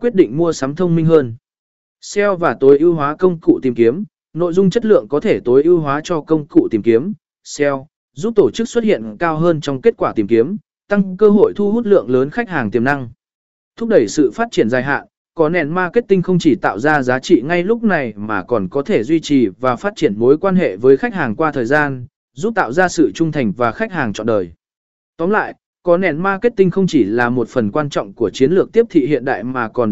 quyết định mua sắm thông minh hơn. SEO và tối ưu hóa công cụ tìm kiếm, nội dung chất lượng có thể tối ưu hóa cho công cụ tìm kiếm, SEO, giúp tổ chức xuất hiện cao hơn trong kết quả tìm kiếm, tăng cơ hội thu hút lượng lớn khách hàng tiềm năng. Thúc đẩy sự phát triển dài hạn, có nền marketing không chỉ tạo ra giá trị ngay lúc này mà còn có thể duy trì và phát triển mối quan hệ với khách hàng qua thời gian, giúp tạo ra sự trung thành và khách hàng trọn đời. Tóm lại, có nền marketing không chỉ là một phần quan trọng của chiến lược tiếp thị hiện đại mà còn